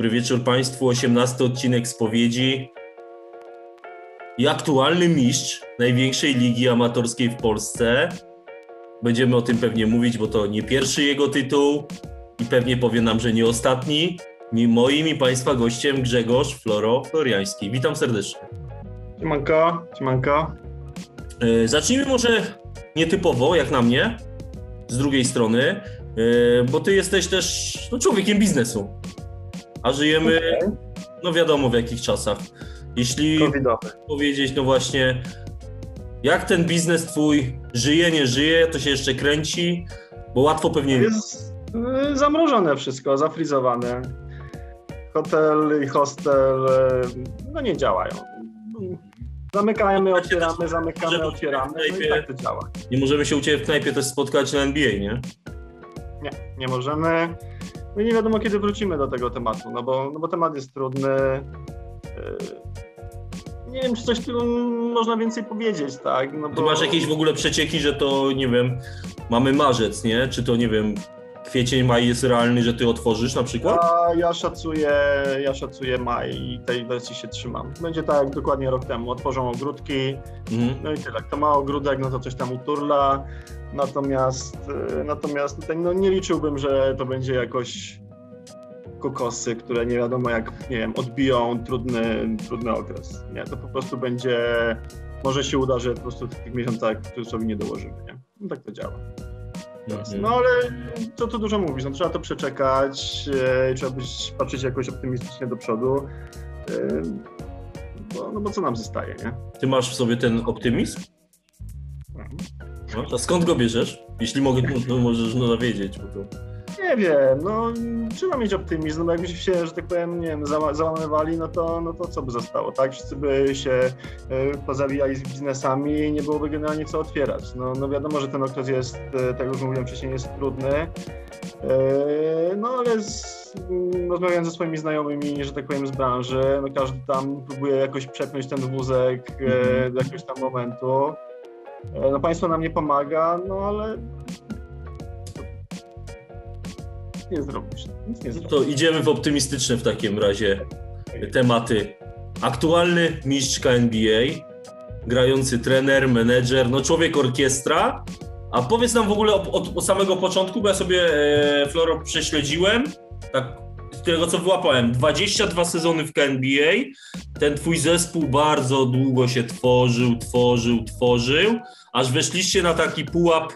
Dobry wieczór Państwu. 18 odcinek spowiedzi. I aktualny mistrz największej ligi amatorskiej w Polsce. Będziemy o tym pewnie mówić, bo to nie pierwszy jego tytuł i pewnie powie nam, że nie ostatni. Moim i Państwa gościem Grzegorz Floro Floriański. Witam serdecznie. Siemanko, siemanko. E, zacznijmy może nietypowo, jak na mnie, z drugiej strony, e, bo ty jesteś też no, człowiekiem biznesu, a żyjemy, okay. no wiadomo w jakich czasach. Jeśli Covidowy. powiedzieć, no właśnie, jak ten biznes twój żyje, nie żyje, to się jeszcze kręci, bo łatwo pewnie... Jest y, zamrożone wszystko, zafrizowane. Hotel i hostel y, no nie działają. Zamykamy, otwieramy, zamykamy, otwieramy, no i tak to działa. Nie możemy się u Ciebie w knajpie też spotkać na NBA, nie? Nie, nie możemy. No i nie wiadomo, kiedy wrócimy do tego tematu, no bo, no bo temat jest trudny. Yy, nie wiem, czy coś tu można więcej powiedzieć, tak? No bo... Ty masz jakieś w ogóle przecieki, że to, nie wiem, mamy marzec, nie? Czy to, nie wiem, kwiecień, maj jest realny, że ty otworzysz na przykład? A ja szacuję, ja szacuję maj i tej wersji się trzymam. Będzie tak jak dokładnie rok temu. Otworzą ogródki, mhm. no i tyle. Kto ma ogródek, no to coś tam uturla. Natomiast, y, natomiast no nie liczyłbym, że to będzie jakoś kokosy, które nie wiadomo jak, nie wiem, odbiją trudny, trudny okres. Nie, to po prostu będzie, może się uda, że po prostu w tych miesiącach sobie nie dołożymy, nie? No tak to działa. Mhm. No ale co tu dużo mówić, no trzeba to przeczekać, e, trzeba być, patrzeć jakoś optymistycznie do przodu, e, bo, no bo co nam zostaje, nie? Ty masz w sobie ten optymizm? Mhm. No, to skąd go bierzesz? Jeśli mogę, to możesz no, wiedzieć. Bo to... Nie wiem, no trzeba mieć optymizm, bo jakbyśmy się, że tak powiem, nie wiem, załamywali, no to, no to co by zostało, tak? Wszyscy by się y, pozawijali z biznesami i nie byłoby generalnie co otwierać. No, no wiadomo, że ten okres jest, y, tak jak już mówiłem wcześniej, jest trudny, y, no ale z, rozmawiając ze swoimi znajomymi, że tak powiem, z branży, no każdy tam próbuje jakoś przepnąć ten wózek mm-hmm. do jakiegoś tam momentu. No państwo nam nie pomaga, no ale nie zrobisz. Nic nie zrobisz. To idziemy w optymistyczne w takim razie tematy. Aktualny mistrz NBA, grający trener, menedżer, no człowiek orkiestra. A powiedz nam w ogóle od, od samego początku, bo ja sobie e, Floro prześledziłem, tak z tego co wyłapałem, 22 sezony w NBA. Ten twój zespół bardzo długo się tworzył, tworzył, tworzył, aż weszliście na taki pułap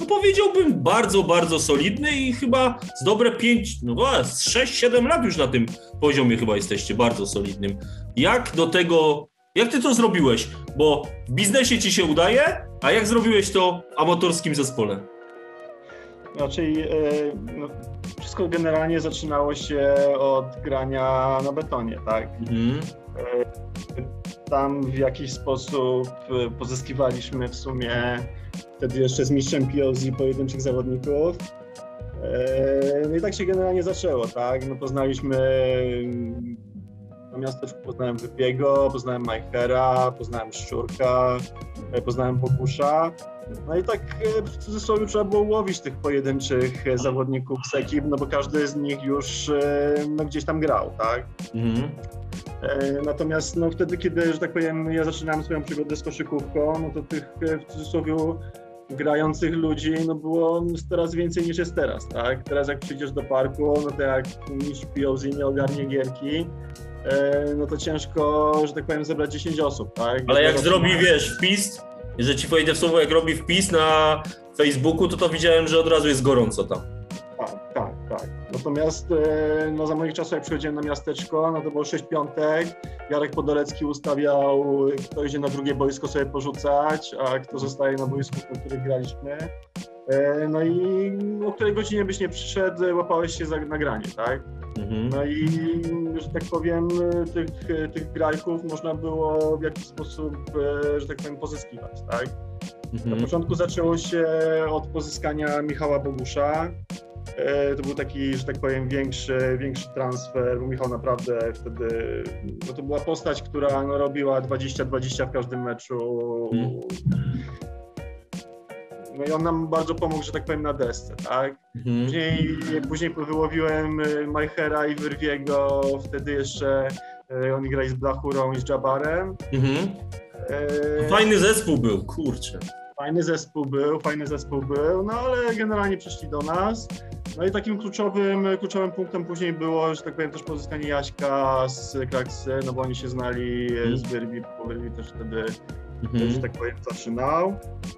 no powiedziałbym bardzo, bardzo solidny i chyba z dobre 5, no 6-7 lat już na tym poziomie chyba jesteście bardzo solidnym. Jak do tego, jak ty to zrobiłeś? Bo w biznesie ci się udaje, a jak zrobiłeś to w amatorskim zespole? Raczej e, no, wszystko generalnie zaczynało się od grania na betonie, tak? Mhm. E, tam w jakiś sposób pozyskiwaliśmy w sumie wtedy jeszcze z mistrzem POZ pojedynczych zawodników. E, no i tak się generalnie zaczęło, tak? No poznaliśmy na miasteczku poznałem Wypiego, poznałem Majchera, poznałem Szczurka, e, poznałem Bogusza. No i tak e, w cudzysłowie trzeba było łowić tych pojedynczych zawodników z ekip, no bo każdy z nich już no, gdzieś tam grał, tak? Mhm. Natomiast no, wtedy, kiedy, że tak powiem, ja zaczynałem swoją przygodę z koszykówką, no to tych w cudzysłowie grających ludzi no było coraz więcej niż jest teraz, tak? Teraz jak przyjdziesz do parku, no to jak niż POZ nie ogarnie gierki, e, no to ciężko, że tak powiem, zebrać 10 osób, tak? Ale jak zrobi, wiesz, wpis, że ci wejdę w słowo, jak robi wpis na Facebooku, to to widziałem, że od razu jest gorąco tam. Tak, tak, tak. Natomiast e, no, za moich czasów, jak przychodziłem na miasteczko, no to było 6 piątek, Jarek Podolecki ustawiał, kto idzie na drugie boisko sobie porzucać, a kto zostaje na boisku, na którym graliśmy. E, no i o której godzinie byś nie przyszedł, łapałeś się za nagranie, tak? Mhm. No i, że tak powiem, tych, tych grajków można było w jakiś sposób, e, że tak powiem, pozyskiwać, tak? Mhm. Na początku zaczęło się od pozyskania Michała Bogusza, E, to był taki, że tak powiem, większy, większy transfer, bo Michał naprawdę wtedy, no to była postać, która no, robiła 20-20 w każdym meczu. No i on nam bardzo pomógł, że tak powiem, na desce, tak? Mhm. Później, później wyłowiłem y, Majchera i Wyrwiego, wtedy jeszcze y, oni grali z Blachurą i z Jabarem. Mhm. E, Fajny zespół był, kurczę. Fajny zespół był, fajny zespół był, no ale generalnie przyszli do nas. No i takim kluczowym, kluczowym punktem później było, że tak powiem, też pozyskanie Jaśka z Kraksy, no bo oni się znali z Wyrwi, bo Wyrwi też wtedy, Mhm. że tak powiem, zaczynał.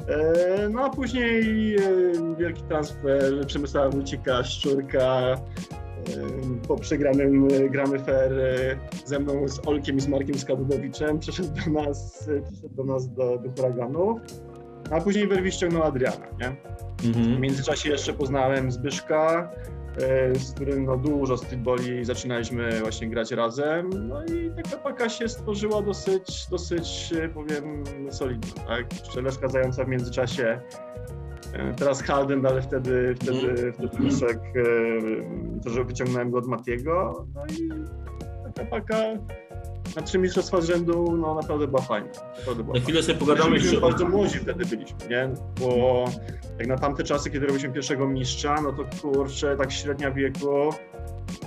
E, No a później e, wielki transfer, Przemysława Wójcika, Szczurka, e, po przegranym gramy fair ze mną, z Olkiem i z Markiem Skadudowiczem przeszedł do nas, przyszedł do nas do, do huraganów. A później Werwi ściągnął Adriana, nie? W Mhm. międzyczasie jeszcze poznałem Zbyszka, z którym no, dużo streetballi zaczynaliśmy właśnie grać razem. No i taka paka się stworzyła dosyć, dosyć e, powiem, solidna, tak? Szczeleszka zająca w międzyczasie. e, Teraz Halden, ale wtedy, wtedy, wtedy Leszek, e, to, że wyciągnąłem go od Matiego. No i taka paka na trzy mistrzostwa z rzędu, no naprawdę była fajna. Naprawdę była Na chwilę sobie pogadamy jeszcze. bardzo młodzi wtedy byliśmy, nie? Bo jak na tamte czasy, kiedy robiliśmy pierwszego mistrza, no to kurczę, tak średnia wieku,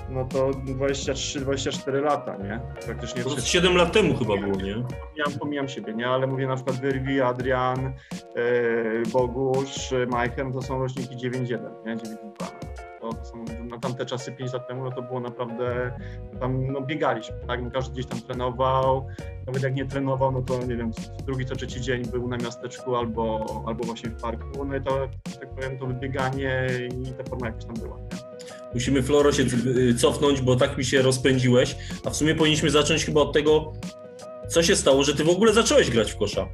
no to 23-24 lata, nie? Praktycznie To wszyscy. 7 lat temu chyba było, nie? Pomijam, pomijam siebie, nie? Ale mówię na przykład Wyrwi, Adrian, e, Bogusz, Majchen, to są roczniki 9-1, nie? 9-2. To, to są na tamte czasy 5 lat temu, no to było naprawdę, tam no, biegaliśmy, tak? No, każdy gdzieś tam trenował, nawet jak nie trenował, no to nie wiem, drugi, co trzeci dzień był na miasteczku albo, albo właśnie w parku, no i to, tak powiem, to wybieganie i ta forma jakaś tam była, nie? Musimy, Floro, się y, cofnąć, bo tak mi się rozpędziłeś. A w sumie powinniśmy zacząć chyba od tego, co się stało, że ty w ogóle zacząłeś grać w kosza.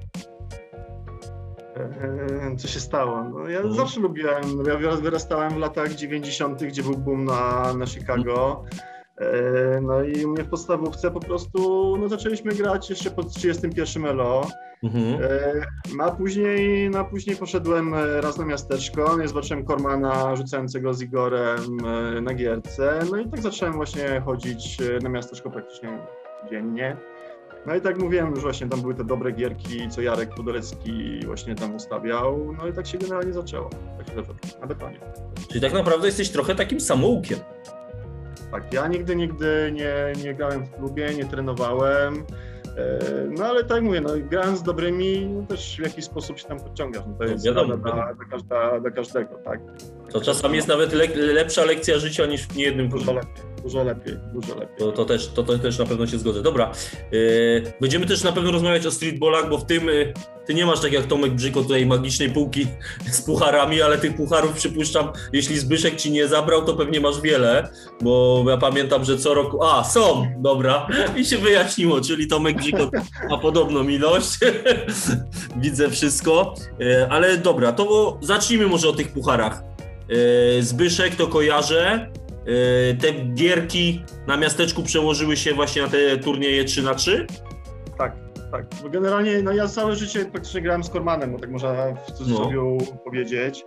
Eee, Co się stało? No, ja Mhm. zawsze lubiłem, ja wyra- wyrastałem w latach 90., gdzie był boom na, na Chicago. Eee, No i u mnie w podstawówce po prostu no, zaczęliśmy grać jeszcze po 31 ELO. Mhm. No a później, no, później poszedłem e, raz na miasteczko, no zobaczyłem Kormana rzucającego z Igorem e, na gierce. No i tak zacząłem właśnie chodzić e, na miasteczko praktycznie codziennie. No i tak mówiłem, że właśnie tam były te dobre gierki, co Jarek Podolecki właśnie tam ustawiał. No i tak się generalnie zaczęło. Tak się zaczęło, na betonie. Czyli tak naprawdę jesteś trochę takim samoukiem. Tak, ja nigdy, nigdy nie, nie grałem w klubie, nie trenowałem. E, No ale tak mówię, no, grając z dobrymi, no, też w jakiś sposób się tam podciągasz. No, to No, jest wiadomo, dla, dla, dla, każda, dla każdego, tak? To czasami jest nawet le lepsza lekcja życia niż w niejednym Dużo lepiej, dużo lepiej, dużo lepiej. To, to, też, to, to też na pewno się zgodzę. Dobra, yy, będziemy też na pewno rozmawiać o streetballach, bo w tym yy, ty nie masz tak jak Tomek Brzyko tutaj magicznej półki z pucharami, ale tych pucharów przypuszczam, jeśli Zbyszek ci nie zabrał, to pewnie masz wiele, bo ja pamiętam, że co roku... A, są, dobra, i się wyjaśniło, czyli Tomek Brzyko ma podobną ilość, widzę wszystko, yy, ale dobra, to zacznijmy może o tych pucharach. Yy, Zbyszek to kojarzę, Yy, te gierki na miasteczku przełożyły się właśnie na te turnieje 3 na 3 Tak, tak. Bo generalnie no ja całe życie praktycznie grałem z Kormanem, bo tak można w cudzysłowie powiedzieć.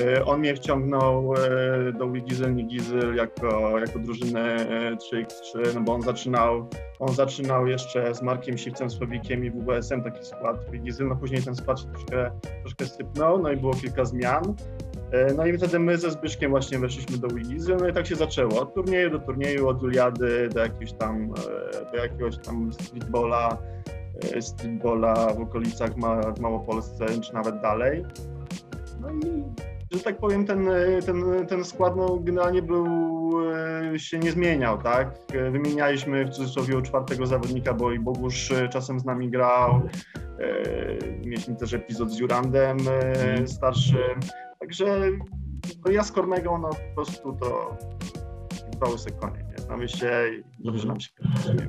E, On mnie wciągnął e, do Wigizel, nie Gizel jako, jako drużynę e, 3x3, no bo on zaczynał, on zaczynał jeszcze z Markiem Siwcem, Sławikiem i WWS-em taki skład Wigizel, no później ten skład się troszkę, troszkę sypnął, no i było kilka zmian. E, No i wtedy my ze Zbyszkiem właśnie weszliśmy do Wigizel, no i tak się zaczęło. Od turnieju do turnieju, od Juliady do jakiegoś tam, e, do jakiegoś tam streetballa, e, streetballa w okolicach Ma w Małopolsce, czy nawet dalej. No i, że tak powiem, ten, ten, ten skład no, generalnie był, się nie zmieniał, tak? Wymienialiśmy w cudzysłowie czwartego zawodnika, bo i Bogusz czasem z nami grał. Mieliśmy też epizod z Jurandem e, starszym. Także ja z Kormego, no po prostu to dbały sobie konie, nie? Znamy się i dobrze nam się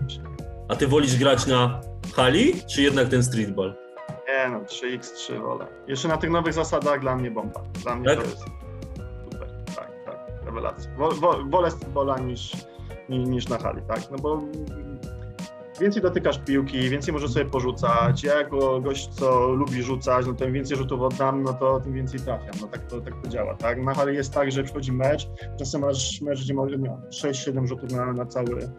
się. A ty wolisz grać na hali, czy jednak ten streetball? Nie no, 3x3 wolę. Jeszcze na tych nowych zasadach dla mnie bomba. Dla mnie Tak? to jest super, tak, tak, rewelacja. Wo, wo, wolę streetballa niż, niż na hali, tak? No bo więcej dotykasz piłki, więcej możesz sobie porzucać. Ja jako gość, co lubi rzucać, no to im więcej rzutów oddam, no to tym więcej trafiam. No tak to, tak to działa, tak? Na hali jest tak, że przychodzi mecz, czasem masz mecz, gdzie miał 6-7 rzutów na, na, cały,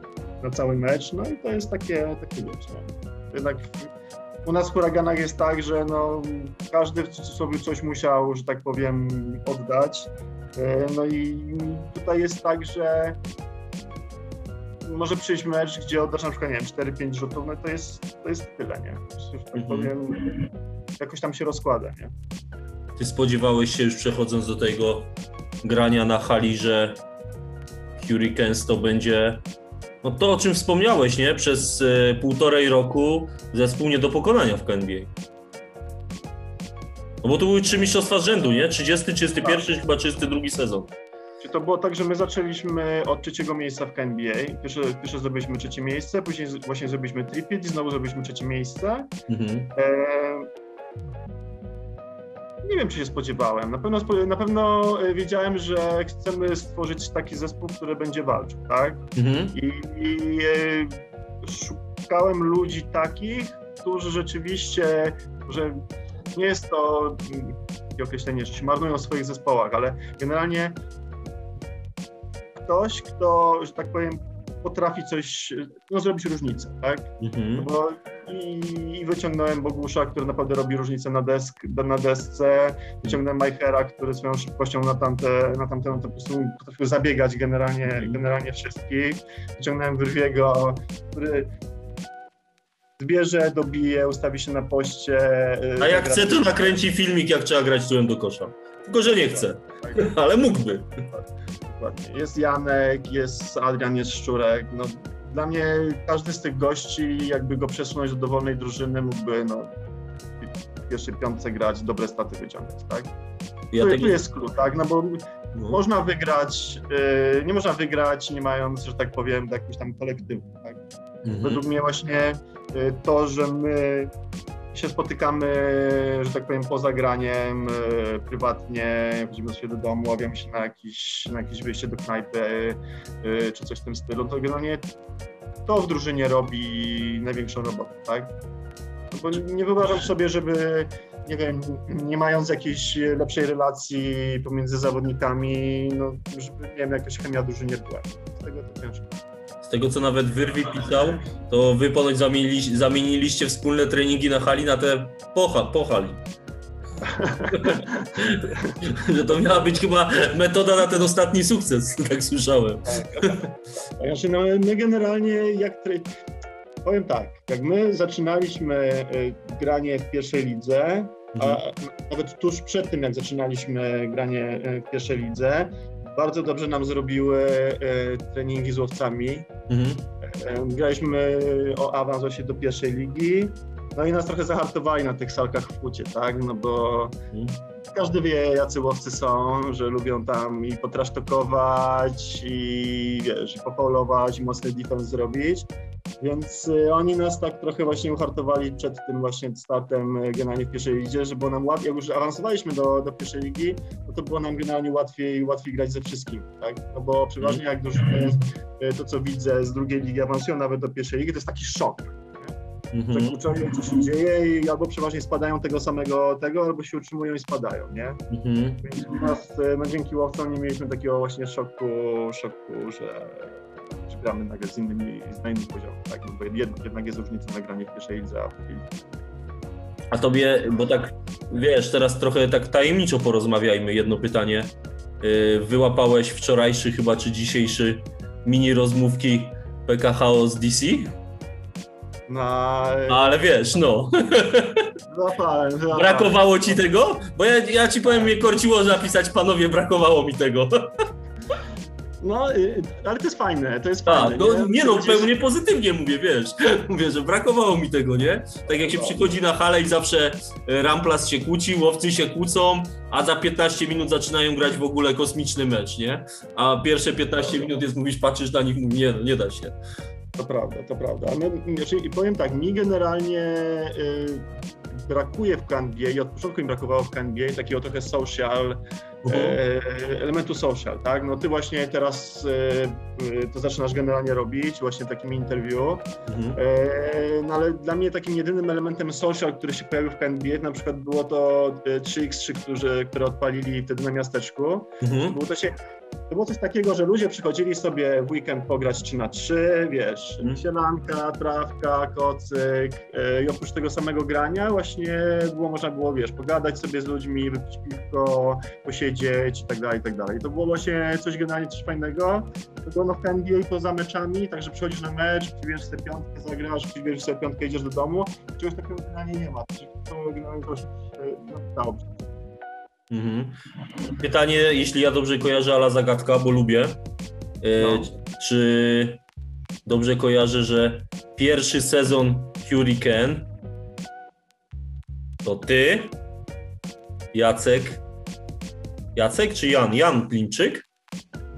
na cały mecz, no i to jest takie, takie wiesz, no. Jednak u nas w huraganach jest tak, że no, każdy cudzysłowie coś musiał, że tak powiem, oddać. E, no i tutaj jest tak, że może przyjść mecz, gdzie oddasz na przykład, nie wiem, 4-5 rzutów, no to jest, to jest tyle, nie? Tak powiem, jakoś tam się rozkłada, nie? Ty spodziewałeś się już przechodząc do tego grania na hali, że Hurricanes to będzie no to, o czym wspomniałeś, nie? Przez e, półtorej roku zespół nie do pokonania w KNBA. No bo to były trzy mistrzostwa z rzędu, nie? 30, 31, chyba 32 sezon. Czy to było tak, że my zaczęliśmy od trzeciego miejsca w KNBA? Pierwsze, pierwsze zrobiliśmy trzecie miejsce, później właśnie zrobiliśmy tripit i znowu zrobiliśmy trzecie miejsce. Mhm. Eee, nie wiem, czy się spodziewałem. Na pewno, na pewno e, wiedziałem, że chcemy stworzyć taki zespół, który będzie walczył, tak? Mhm. I, i e, szukałem ludzi takich, którzy rzeczywiście, że nie jest to mm, określenie, że się marnują w swoich zespołach, ale generalnie ktoś, kto, że tak powiem, potrafi coś, no, zrobić różnicę, tak? Mhm. Bo i, i wyciągnąłem Bogusza, który naprawdę robi różnicę na, desk, na desce, wyciągnąłem Majchera, który swoją szybkością na tamte, na tamte no to po prostu potrafił zabiegać generalnie, generalnie wszystkich. Wyciągnąłem Wyrwiego, który zbierze, dobije, ustawi się na poście. y, A jak chce, to nakręci filmik, jak trzeba grać tyłem do kosza. Tylko, że nie chce, Tak, ale mógłby. Dokładnie. Jest Janek, jest Adrian, jest Szczurek. No, dla mnie każdy z tych gości, jakby go przesunąć do dowolnej drużyny, mógłby no, w pierwszej piątce grać, dobre staty wyciągać, tak? Ja tu, tego- tu jest klucz, tak? No bo no. można wygrać, yy, nie można wygrać nie mając, że tak powiem, jakiegoś tam kolektywu, tak? Mhm. Według mnie właśnie y, to, że my się spotykamy, że tak powiem, poza graniem, y, prywatnie, chodzimy siebie do domu, ławiamy się na jakieś, na jakieś wyjście do knajpy, y, czy coś w tym stylu, to generalnie to w drużynie robi największą robotę, tak? No Bo nie wyobrażam sobie, żeby, nie wiem, nie mając jakiejś lepszej relacji pomiędzy zawodnikami, no, żeby, nie wiem, jakaś chemia w drużynie była. Z tego to ciężko. Tego, co nawet Wyrwi pisał, to wy ponoć zamienili, zamieniliście wspólne treningi na hali na te pocha, po hali. Że to miała być chyba metoda na ten ostatni sukces, tak słyszałem. Znaczy, no, my generalnie jak tre... powiem tak, jak my zaczynaliśmy y, granie w pierwszej lidze, a Mhm. nawet tuż przed tym, jak zaczynaliśmy granie y, w pierwszej lidze, bardzo dobrze nam zrobiły y, treningi z łowcami. Mhm. Y, Graliśmy o awans właśnie do pierwszej ligi. No i nas trochę zahartowali na tych salkach w hucie, tak? No bo Mhm. każdy wie, jacy łowcy są, że lubią tam i potrasztokować, i wiesz, i popaulować, i mocny defense zrobić. Więc y, oni nas tak trochę właśnie uhartowali przed tym właśnie startem y, generalnie w pierwszej lidze, że było nam łatwiej, jak już awansowaliśmy do, do pierwszej ligi, no to było nam generalnie łatwiej, łatwiej grać ze wszystkim, tak? No bo przeważnie jak drużyny, y, to co widzę z drugiej ligi awansują nawet do pierwszej ligi, to jest taki szok, że Mhm. kurczę, co się dzieje i albo przeważnie spadają tego samego tego, albo się utrzymują i spadają, nie? Mhm. Więc u nas, no dzięki łowcom nie mieliśmy takiego właśnie szoku, szoku, że, że gramy nagle z innymi, na innym poziomie, tak? No bo jednak, jednak jest różnica na granie w pierwszej lidze, a w drugiej. A tobie, bo tak wiesz, teraz trochę tak tajemniczo porozmawiajmy. Jedno pytanie. Yy, Wyłapałeś wczorajszy chyba czy dzisiejszy mini rozmówki PKHO z DC? Na, Ale wiesz, no. Złapałem, złapałem. Brakowało ci tego? Bo ja, ja ci powiem, mnie korciło napisać, panowie, brakowało mi tego. No, y, ale to jest fajne, to jest A, fajne. no, nie no, Ludzie- pełnie pozytywnie mówię, wiesz. Mówię, że brakowało mi tego, nie? Tak jak się przychodzi na halę i zawsze e, Ramplas się kłóci, łowcy się kłócą, a za 15 minut zaczynają grać w ogóle kosmiczny mecz, nie? A pierwsze 15 minut jest, mówisz, patrzysz na nich, mówisz, nie, no, nie da się. To prawda, to prawda. A My, znaczy, i powiem tak, mi generalnie y, brakuje w KNBA i od początku mi brakowało w KNBA takiego trochę social, e, elementu social, tak? No ty właśnie teraz e, e, to zaczynasz generalnie robić, właśnie takim interview, Mhm. e, no ale dla mnie takim jedynym elementem social, który się pojawił w KNBA, na przykład było to e, 3x3, którzy, które odpalili wtedy na miasteczku, Mhm. było to się to było coś takiego, że ludzie przychodzili sobie w weekend pograć 3 na 3, wiesz, Mhm. sielanka, trawka, kocyk e, i oprócz tego samego grania właśnie było, można było, wiesz, pogadać sobie z ludźmi, wypić piwko, posiedzieć i tak dalej, i tak dalej. To było właśnie coś generalnie coś fajnego. To było no w NBA poza meczami, także przychodzisz na mecz, przybierzesz sobie piątkę, zagrasz, przybierzesz sobie piątkę, idziesz do domu. Czegoś takiego generalnie nie ma. To generalnie to już e, no, dało. Mhm. Pytanie, jeśli ja dobrze kojarzę, ale zagadka, bo lubię. E, No. Czy dobrze kojarzę, że pierwszy sezon Hurricane to ty, Jacek, Jacek czy Jan? Jan Klimczyk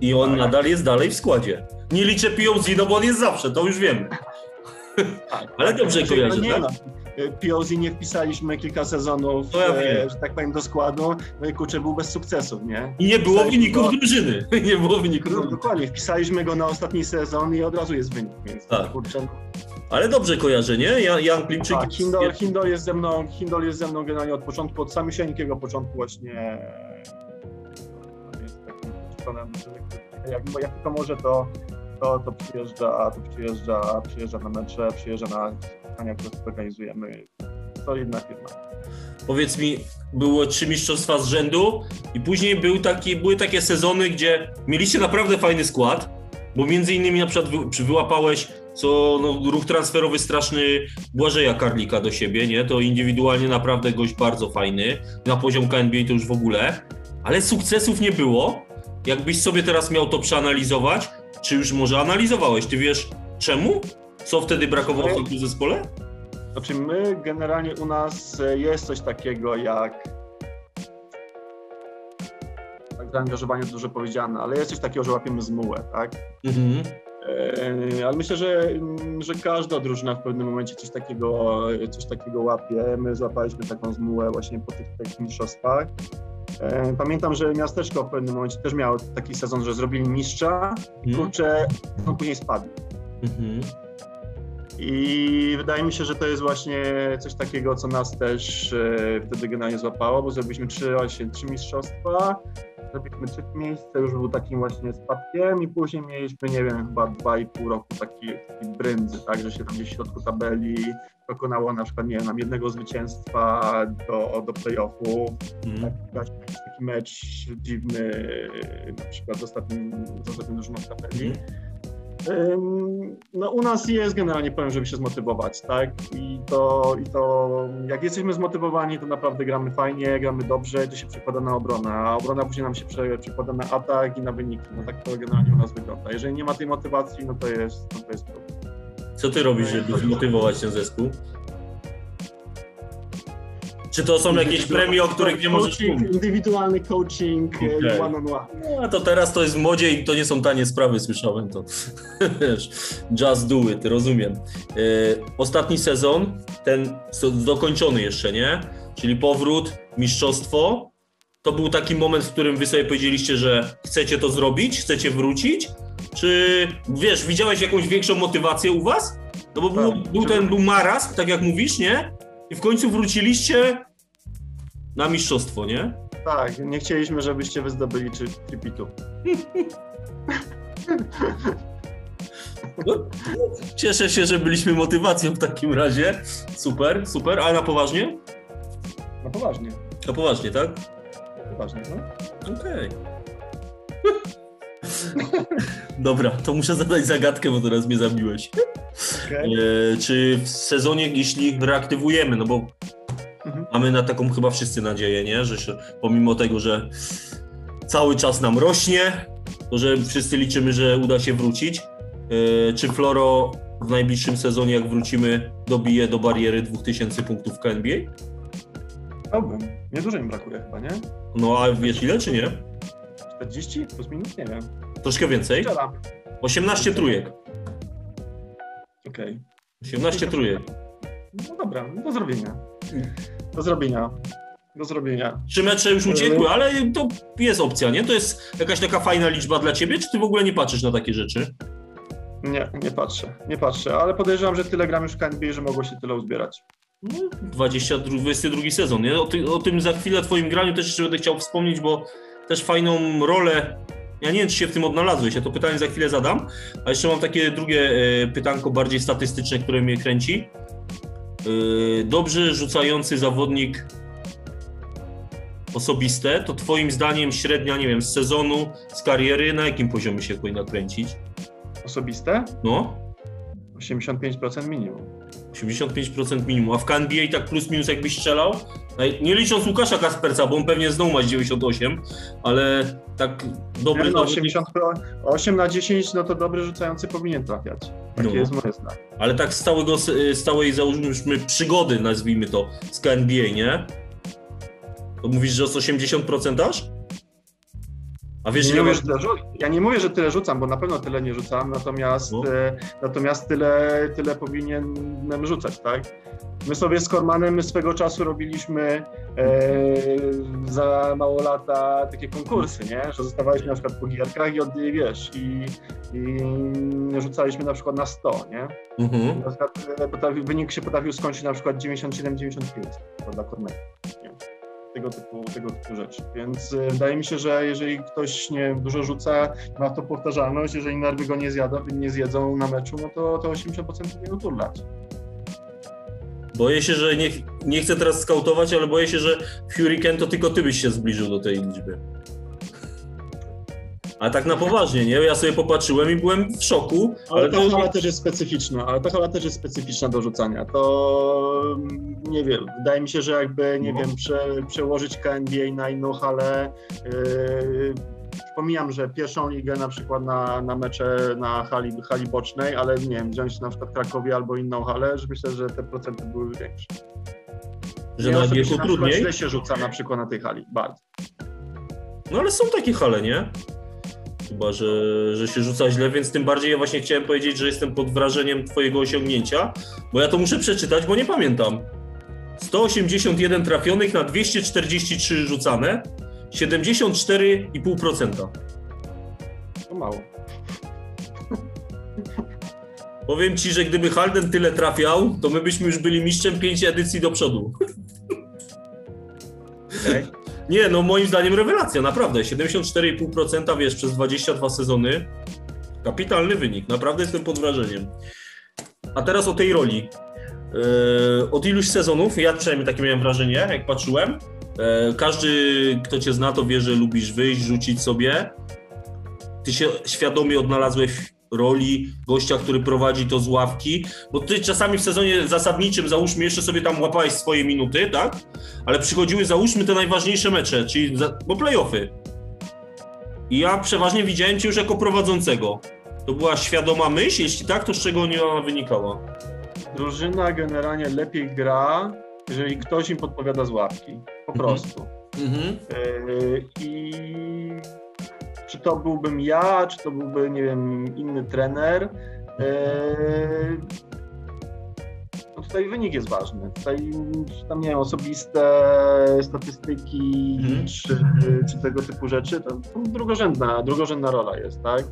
i on Tak. nadal jest dalej w składzie. Nie liczę POZ, no bo on jest zawsze, to już wiemy. Tak, Ale dobrze Znaczy, kojarzę, nie tak? POZ nie wpisaliśmy kilka sezonów, To ja e, że tak powiem, do składu, no i kurczę, był bez sukcesów, nie? I nie było wyników drużyny. Nie było wyników No, dokładnie, wpisaliśmy go na ostatni sezon i od razu jest wynik, więc Tak. kurczę, no, Ale dobrze kojarzę, nie? Jan, Jan Klimczyk tak, Hindol, Hindol jest ze mną, Hindol jest ze mną generalnie od początku, od samysieńkiego początku właśnie jest takim który jak, jak tylko może, to, to, to przyjeżdża, to przyjeżdża, przyjeżdża na mecze, przyjeżdża na spotkania, które organizujemy. Solidna firma. Powiedz mi, było trzy mistrzostwa z rzędu i później był taki, były takie sezony, gdzie mieliście naprawdę fajny skład, bo między innymi na przykład wy, wyłapałeś co no, ruch transferowy straszny Błażeja Karlika do siebie, nie? To indywidualnie naprawdę gość bardzo fajny, na poziom KNBA to już w ogóle, ale sukcesów nie było. Jakbyś sobie teraz miał to przeanalizować, czy już może analizowałeś, ty wiesz czemu? Co wtedy brakowało w tym zespole? Znaczy my generalnie u nas e, jest coś takiego jak tak zaangażowanie to dużo powiedziane, ale jest coś takiego, że łapiemy zmułę, tak? Mhm. E, Ale myślę, że, mm, że każda drużyna w pewnym momencie coś takiego, coś takiego łapie. My złapaliśmy taką zmułę właśnie po tych, tych mistrzostwach. E, Pamiętam, że miasteczko w pewnym momencie też miało taki sezon, że zrobili mistrza, Mhm. kurczę, no później spadli. Mhm. I wydaje mi się, że to jest właśnie coś takiego, co nas też e, wtedy generalnie złapało, bo zrobiliśmy trzy, właśnie trzy mistrzostwa, zrobiliśmy trzecie miejsce, już był takim właśnie spadkiem i później mieliśmy, nie wiem, chyba dwa i pół roku taki, taki brędzy, tak, że się tam gdzieś w środku tabeli dokonało na przykład, nie wiem, jednego zwycięstwa do, do playoffów, Mhm. tak, jakiś taki mecz dziwny, na przykład z ostatnim, z ostatnim drużyną w tabeli. Ym, No u nas jest generalnie powiem, żeby się zmotywować, tak? I to, I to jak jesteśmy zmotywowani, to naprawdę gramy fajnie, gramy dobrze, to się przekłada na obronę, a obrona później nam się prze- przekłada na atak i na wyniki. No tak to generalnie u nas wygląda. Jeżeli nie ma tej motywacji, no to jest, no to jest problem. Co ty robisz, żeby zmotywować ten zespół? Czy to są jakieś premie, o których nie możesz Coaching, mówić? Indywidualny coaching Okej. okay. one on one. No, a to teraz to jest w modzie i to nie są tanie sprawy, słyszałem to. Just do it, rozumiem. Yy, ostatni sezon, ten dokończony jeszcze, nie? Czyli powrót, mistrzostwo. To był taki moment, w którym wy sobie powiedzieliście, że chcecie to zrobić, chcecie wrócić? Czy wiesz, widziałeś jakąś większą motywację u was? No bo był, Tak. był ten był marazm, tak jak mówisz, nie? I w końcu wróciliście na mistrzostwo, nie? Tak, nie chcieliśmy, żebyście wy zdobyli czy tripitu. No, cieszę się, że byliśmy motywacją w takim razie. Super, super. Ale na poważnie? No poważnie, Na poważnie, tak? no poważnie, no. Okej. Dobra, to muszę zadać zagadkę, bo teraz mnie zabiłeś. Okej. E, czy w sezonie, jeśli reaktywujemy, no bo Mhm. mamy na taką chyba wszyscy nadzieję, nie? Że się, pomimo tego, że cały czas nam rośnie, to że wszyscy liczymy, że uda się wrócić. E, czy Floro w najbliższym sezonie, jak wrócimy, dobije do bariery 2000 punktów w KNBA? Chciałbym. Nie dużo im brakuje chyba, nie? No a wiesz ile, czy nie? 40 plus minus? Nie wiem. Troszkę więcej. Strzelam. 18 trójek. Okej. 18 trójek. No dobra, do zrobienia. Do zrobienia. Do zrobienia. Trzy mecze już uciekły, ale to jest opcja, nie? To jest jakaś taka fajna liczba dla ciebie, czy ty w ogóle nie patrzysz na takie rzeczy? Nie, nie patrzę, nie patrzę, ale podejrzewam, że tyle gram już w że mogło się tyle uzbierać. No, 22, 22 sezon, nie? O, ty, o tym za chwilę twoim graniu też jeszcze będę chciał wspomnieć, bo też fajną rolę Ja nie wiem, czy się w tym odnalazłeś, ja to pytanie za chwilę zadam, a jeszcze mam takie drugie e, pytanko bardziej statystyczne, które mnie kręci. E, dobrze rzucający zawodnik osobiste, to twoim zdaniem średnia, nie wiem, z sezonu, z kariery, na jakim poziomie się powinna kręcić? Osobiste? No, 85% minimum. 85% minimum, a w NBA tak plus minus jakbyś strzelał? Nie licząc Łukasza Kasperca, bo on pewnie znowu ma 98, ale tak dobry no, zawodnik, 80, 8 na 10, no to dobry rzucający powinien trafiać. Takie No. jest moje zdanie. ale tak z, całego, z całej załóżmy przygody, nazwijmy to, z KNBA, nie? To mówisz, że z 80% aż? A wiesz, Nie mówię, że tyle rzu- ja nie mówię, że tyle rzucam, bo na pewno tyle nie rzucam, natomiast, No. e, natomiast tyle, tyle powinienem rzucać, tak? My sobie z Kormanem swego czasu robiliśmy e, za mało lata takie konkursy, nie? Że zostawaliśmy na przykład po gierkach i od, wiesz, i, i rzucaliśmy na przykład na 100, nie? Mhm. Na przykład e, wynik się potrafił skończyć na przykład 97-95 dla Korneta. Nie? Tego typu, tego typu rzeczy. Więc e, wydaje mi się, że jeżeli ktoś nie dużo rzuca, ma to powtarzalność, jeżeli nerwy go nie, zjada, nie zjedzą na meczu, no to, to 80% powinien uturlać. Boję się, że nie, nie chcę teraz skautować, ale boję się, że w Hurricane to tylko ty byś się zbliżył do tej liczby. A tak na poważnie, nie? Ja sobie popatrzyłem i byłem w szoku, Ale ale ta to... hala też jest specyficzna, ale ta hala też jest specyficzna do rzucania. To mm, nie wiem, wydaje mi się, że jakby, nie No. wiem, prze, przełożyć KNBA na inną halę. Yy, pomijam, że pierwszą ligę na przykład na, na mecze na hali, hali bocznej, ale nie wiem, wziąć na przykład Krakowie albo inną halę, że myślę, że te procenty były większe. że Mnie na trudniej. źle się rzuca na przykład na tej hali, bardzo. No ale są takie hale, nie? Chyba, że, że się rzuca źle, więc tym bardziej ja właśnie chciałem powiedzieć, że jestem pod wrażeniem twojego osiągnięcia, bo ja to muszę przeczytać, bo nie pamiętam. 181 trafionych na 243 rzucane, 74,5%. To mało. Powiem ci, że gdyby Halden tyle trafiał, to my byśmy już byli mistrzem 5 edycji do przodu. Okay. Nie, no moim zdaniem rewelacja, naprawdę. 74,5% wiesz, przez 22 sezony. Kapitalny wynik, naprawdę jestem pod wrażeniem. A teraz o tej roli. Yy, od iluś sezonów, ja przynajmniej takie miałem wrażenie, jak patrzyłem. Yy, każdy, kto cię zna, to wie, że lubisz wyjść, rzucić sobie. Ty się świadomie odnalazłeś roli gościa, który prowadzi to z ławki, bo ty czasami w sezonie zasadniczym, załóżmy, jeszcze sobie tam łapałeś swoje minuty, tak? ale przychodziły, załóżmy, te najważniejsze mecze, czyli za, bo playoffy. I ja przeważnie widziałem cię już jako prowadzącego. To była świadoma myśl? Jeśli tak, to z czego ona wynikała? Drużyna generalnie lepiej gra, jeżeli ktoś im podpowiada z ławki. Po Mhm. prostu. Mhm. Yy, I czy to byłbym ja, czy to byłby, nie wiem, inny trener. Yy, No tutaj wynik jest ważny. Tutaj tam nie wiem, osobiste statystyki Mhm. czy, czy tego typu rzeczy, to, drugorzędna, drugorzędna rola jest, tak?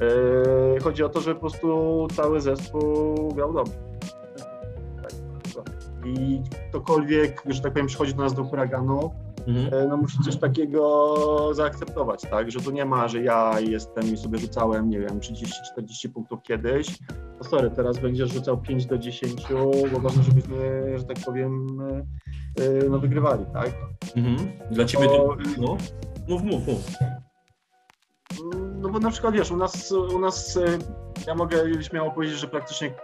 Yy, Chodzi o to, że po prostu cały zespół grał dobrze. Tak, I ktokolwiek, że tak powiem, przychodzi do nas do huraganu, Mhm. E, no musi coś takiego zaakceptować, tak? Że tu nie ma, że ja jestem i sobie rzucałem, nie wiem, 30-40 punktów kiedyś. To sorry, teraz będziesz rzucał 5 do 10, bo ważne, żebyśmy, że tak powiem, e, e, no wygrywali, tak? Mhm. Dla ciebie To-. No. Mów, mów, mów. No bo na przykład wiesz, u nas, u nas ja mogę śmiało powiedzieć, że praktycznie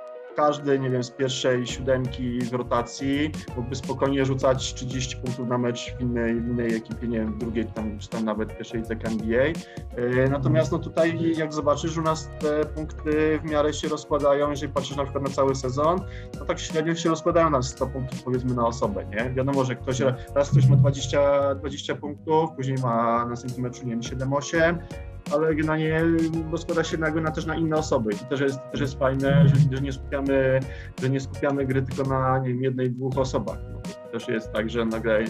każdy, nie wiem, z pierwszej siódemki w rotacji mógłby spokojnie rzucać 30 punktów na mecz w innej, innej ekipie, nie wiem, w drugiej tam, czy tam nawet pierwszej lidze NBA. E, Natomiast no tutaj jak zobaczysz, u nas te punkty w miarę się rozkładają, jeżeli patrzysz na przykład na cały sezon, no tak średnio się rozkładają na 100 punktów powiedzmy na osobę, nie? Wiadomo, że ktoś, raz ktoś ma 20, 20 punktów, później ma na następnym meczu, nie wiem, 7-8, ale generalnie rozkłada się nagle na, też na inne osoby. I też jest, też jest fajne, że, że, nie skupiamy, że nie skupiamy gry tylko na nie wiem, jednej, dwóch osobach. No, też jest tak, że nagle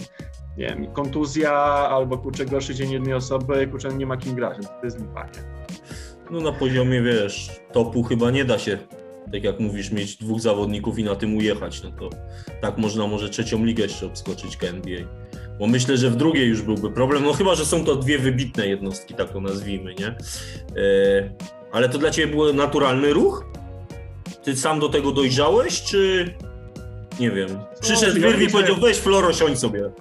nie wiem, kontuzja albo kurczę gorszy dzień jednej osoby, kurczę nie ma kim grać, to jest lipa, nie? No na poziomie, wiesz, topu chyba nie da się, tak jak mówisz, mieć dwóch zawodników i na tym ujechać. No to tak można może trzecią ligę jeszcze obskoczyć KNBA. Bo myślę, że w drugiej już byłby problem. No chyba, że są to dwie wybitne jednostki, tak to nazwijmy, nie? E, ale to dla ciebie był naturalny ruch? Ty sam do tego dojrzałeś, czy nie wiem? Przyszedł ja Wyrwi i powiedział, weź Floro, siądź sobie.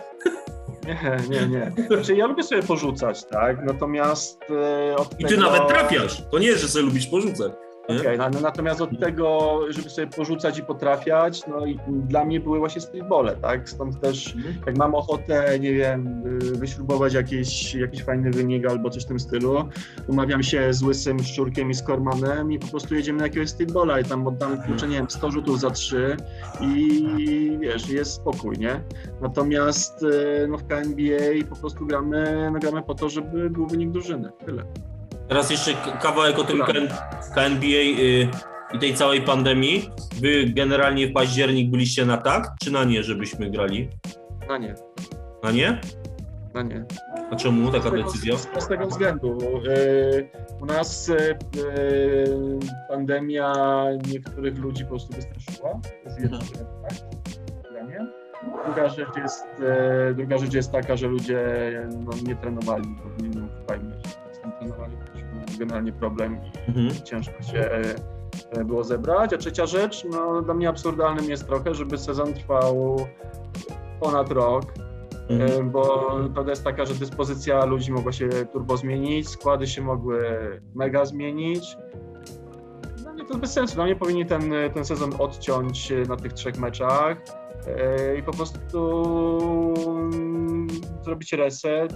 Nie, nie, nie. Znaczy ja lubię sobie porzucać, tak? Natomiast e, od I ty tego... nawet trafiasz. To nie jest, że sobie lubisz porzucać. Nie? Okej, no, natomiast od tego, żeby sobie porzucać i potrafiać, no i dla mnie były właśnie streetbole, tak? Stąd też jak mam ochotę, nie wiem, y, wyśrubować jakiś, jakiś fajny wynik albo coś w tym stylu, umawiam się z Łysym, Szczurkiem i z Kormanem i po prostu jedziemy na jakiegoś streetbola i tam oddamy kurczę, nie wiem, 100 rzutów za 3 i wiesz, jest spokój, nie? Natomiast y, no, w KNBA po prostu gramy, no, gramy po to, żeby był wynik drużyny, tyle. Teraz jeszcze kawałek o tym KN, KNBA y, i tej całej pandemii. Wy generalnie w październik byliście na tak, czy na nie, żebyśmy grali? No nie, Na nie? no nie. A czemu taka Z tego- decyzja? Z prostego względu. Yy, U nas yy, pandemia niektórych ludzi po prostu wystraszyła. To jest jedna rzecz, tak? Druga rzecz, jest, druga rzecz jest taka, że ludzie no, nie trenowali, fajnie. Nie trenowali, generalnie problem Mhm. i ciężko się e, było zebrać. A trzecia rzecz, no dla mnie absurdalnym jest trochę, żeby sezon trwał ponad rok, Mhm. E, bo prawda jest taka, że dyspozycja ludzi mogła się turbo zmienić, składy się mogły mega zmienić. Dla mnie to jest bez sensu. Dla mnie powinni ten, ten sezon odciąć na tych trzech meczach e, i po prostu mm, zrobić reset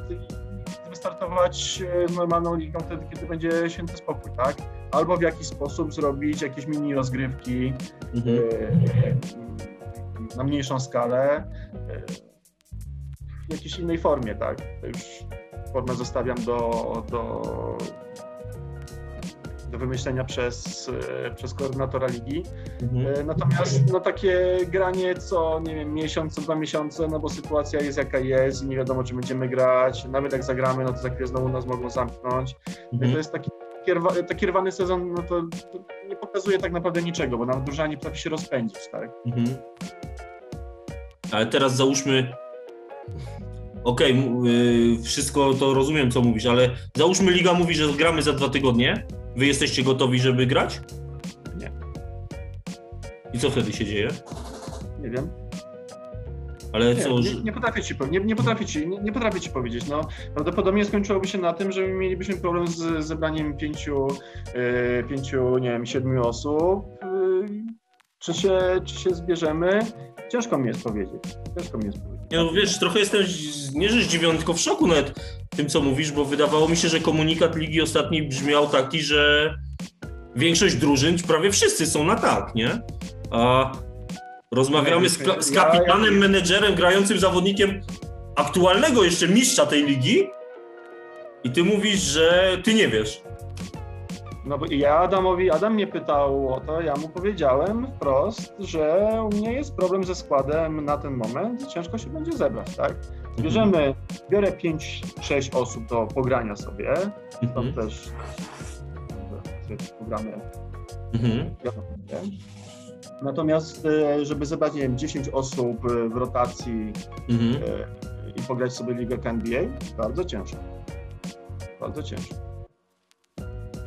wystartować e, normalną ligą wtedy, kiedy będzie święty spokój, tak? Albo w jakiś sposób zrobić jakieś mini rozgrywki Mhm. e, na mniejszą skalę e, w jakiejś innej formie, tak? To już formę zostawiam do, do, do wymyślenia przez, e, przez koordynatora ligi. Mhm. E, Natomiast no, takie granie co, nie wiem, miesiąc, co dwa miesiące, no bo sytuacja jest jaka jest i nie wiadomo, czy będziemy grać. Nawet jak zagramy, no to za chwilę znowu nas mogą zamknąć. To Mhm. jest taki, taki, rwa- taki rwany sezon, no to, to nie pokazuje tak naprawdę niczego, bo nawet drużyna nie potrafi się rozpędzić, tak? Mhm. Ale teraz załóżmy. Okej, m- y, wszystko to rozumiem, co mówisz, ale załóżmy, liga mówi, że gramy za dwa tygodnie. Wy jesteście gotowi, żeby grać? Nie. I co wtedy się dzieje? Nie wiem. Ale Nie, co, nie, nie potrafię ci, nie, nie, potrafię ci, nie, nie potrafię ci powiedzieć. No, prawdopodobnie skończyłoby się na tym, że mielibyśmy problem z zebraniem pięciu, yy, pięciu nie wiem, siedmiu osób. Yy, czy, się, czy się zbierzemy? Ciężko mi jest powiedzieć. Ciężko mi jest powiedzieć. Nie, no wiesz, trochę jestem nie że zdziwiony, tylko w szoku nawet tym, co mówisz, bo wydawało mi się, że komunikat ligi ostatni brzmiał taki, że większość drużyn, prawie wszyscy są na tak, nie? A rozmawiamy z, z kapitanem, menedżerem, grającym zawodnikiem aktualnego jeszcze mistrza tej ligi i ty mówisz, że ty nie wiesz. No bo ja Adamowi, Adam mnie pytał o to, ja mu powiedziałem wprost, że u mnie jest problem ze składem na ten moment i ciężko się będzie zebrać, tak? Bierzemy, biorę 5-6 osób do pogrania sobie, Mhm. też pogramy Mhm. Natomiast, e, żeby zebrać, nie wiem, 10 osób e, w rotacji Mhm. e, i pograć sobie ligę NBA, bardzo ciężko. Bardzo ciężko.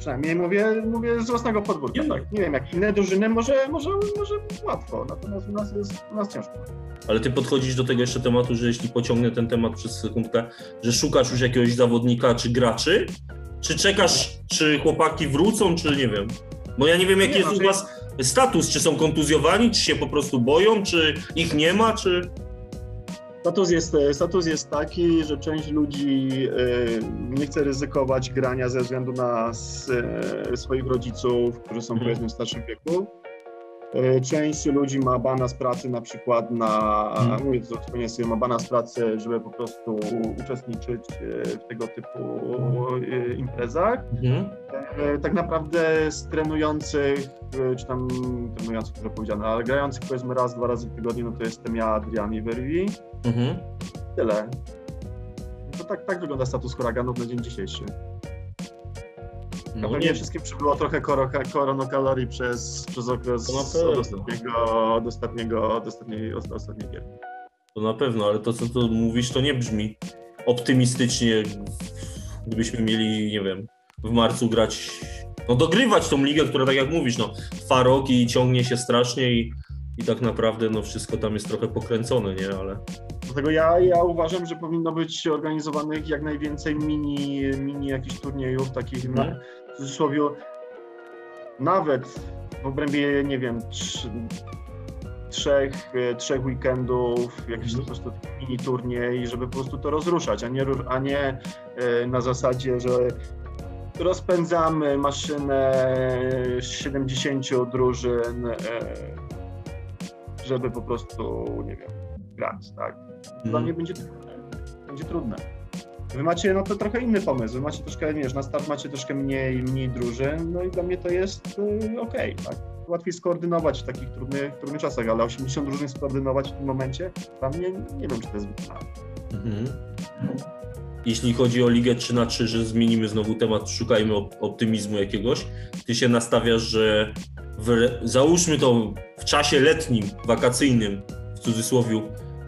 Przynajmniej mówię, mówię z własnego podwórka, Nie. tak. Nie wiem, jak inne drużyny może, może, może łatwo, natomiast u nas jest u nas ciężko. Ale ty podchodzisz do tego jeszcze tematu, że jeśli pociągnę ten temat przez sekundkę, że szukasz już jakiegoś zawodnika czy graczy, czy czekasz, czy chłopaki wrócą, czy nie wiem. Bo ja nie wiem, jaki Nie, jest no, u was status, czy są kontuzjowani, czy się po prostu boją, czy ich nie ma, czy... Status jest, status jest taki, że część ludzi e, nie chce ryzykować grania ze względu na e, swoich rodziców, którzy są Mhm. powiedzmy w starszym wieku. E, Część ludzi ma bana z pracy na przykład na, Mhm. mówię to zupełnie sobie, ma bana z pracy, żeby po prostu uczestniczyć e, w tego typu e, imprezach. E, Tak naprawdę z trenujących, czy tam trenujących, dobrze powiedziane, ale grających powiedzmy raz, dwa razy w tygodniu, no to jestem ja, Adrian i Werwi. Mhm. Tyle. To tak, tak wygląda status huraganów na dzień dzisiejszy. No Pewnie nie, wszystkim przybyło trochę koro, koronokalorii przez, przez okres To na pewno. od ostatniego, od ostatniego, od ostatniej, od ostatniej gierki. To na pewno, ale to co tu mówisz, to nie brzmi optymistycznie, gdybyśmy mieli, nie wiem, w marcu grać, no dogrywać tą ligę, która tak jak mówisz, no trwa rok i ciągnie się strasznie i, i tak naprawdę no wszystko tam jest trochę pokręcone, nie, ale... Dlatego ja, ja uważam, że powinno być organizowanych jak najwięcej mini, mini jakichś turniejów, takich Mhm. W cudzysłowie nawet w obrębie, nie wiem, trz, trzech, e, trzech weekendów, jakiś Mhm. po prostu mini turniej, żeby po prostu to rozruszać, a nie, a nie e, na zasadzie, że rozpędzamy maszynę 70 drużyn, e, żeby po prostu, nie wiem, grać, tak? Dla mnie Mm. będzie trudne. Będzie trudne. Wy macie no to trochę inny pomysł. Wy macie troszkę, wiesz, na start macie troszkę mniej, mniej drużyn, no i dla mnie to jest y, okej, tak? Łatwiej skoordynować w takich trudnych, trudnych czasach, ale 80 drużyn skoordynować w tym momencie, dla mnie nie wiem, czy to jest wykonane. Mhm. Jeśli chodzi o Ligę 3 na 3 że zmienimy znowu temat, szukajmy op- optymizmu jakiegoś, ty się nastawiasz, że w, załóżmy to w czasie letnim, wakacyjnym, w cudzysłowie,